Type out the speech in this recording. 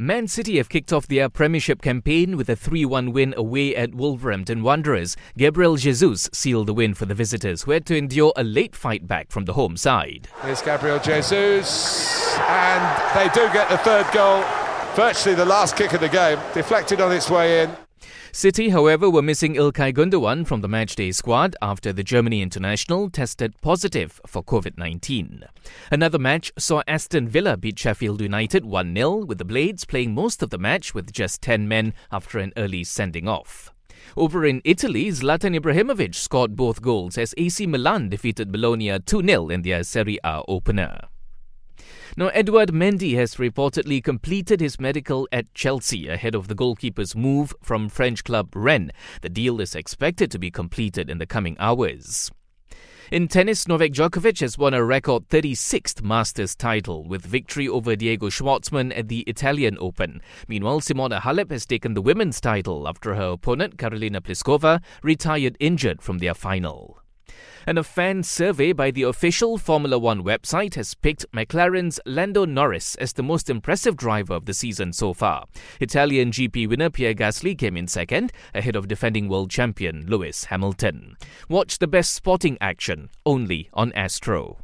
Man City have kicked off their Premiership campaign with a 3 1 win away at Wolverhampton Wanderers. Gabriel Jesus sealed the win for the visitors, who had to endure a late fight back from the home side. Here's Gabriel Jesus, and they do get the third goal. Virtually the last kick of the game, deflected on its way in. City, however, were missing Ilkay Gundogan from the matchday squad after the Germany international tested positive for COVID 19. Another match saw Aston Villa beat Sheffield United 1 0, with the Blades playing most of the match with just 10 men after an early sending off. Over in Italy, Zlatan Ibrahimovic scored both goals as AC Milan defeated Bologna 2 0 in their Serie A opener. Now, Edouard Mendy has reportedly completed his medical at Chelsea ahead of the goalkeeper's move from French club Rennes. The deal is expected to be completed in the coming hours. In tennis, Novak Djokovic has won a record 36th Masters title with victory over Diego Schwartzman at the Italian Open. Meanwhile, Simona Halep has taken the women's title after her opponent, Karolina Pliskova, retired injured from their final. And a fan survey by the official Formula One website has picked McLaren's Lando Norris as the most impressive driver of the season so far. Italian GP winner Pierre Gasly came in second, ahead of defending world champion Lewis Hamilton. Watch the best sporting action only on Astro.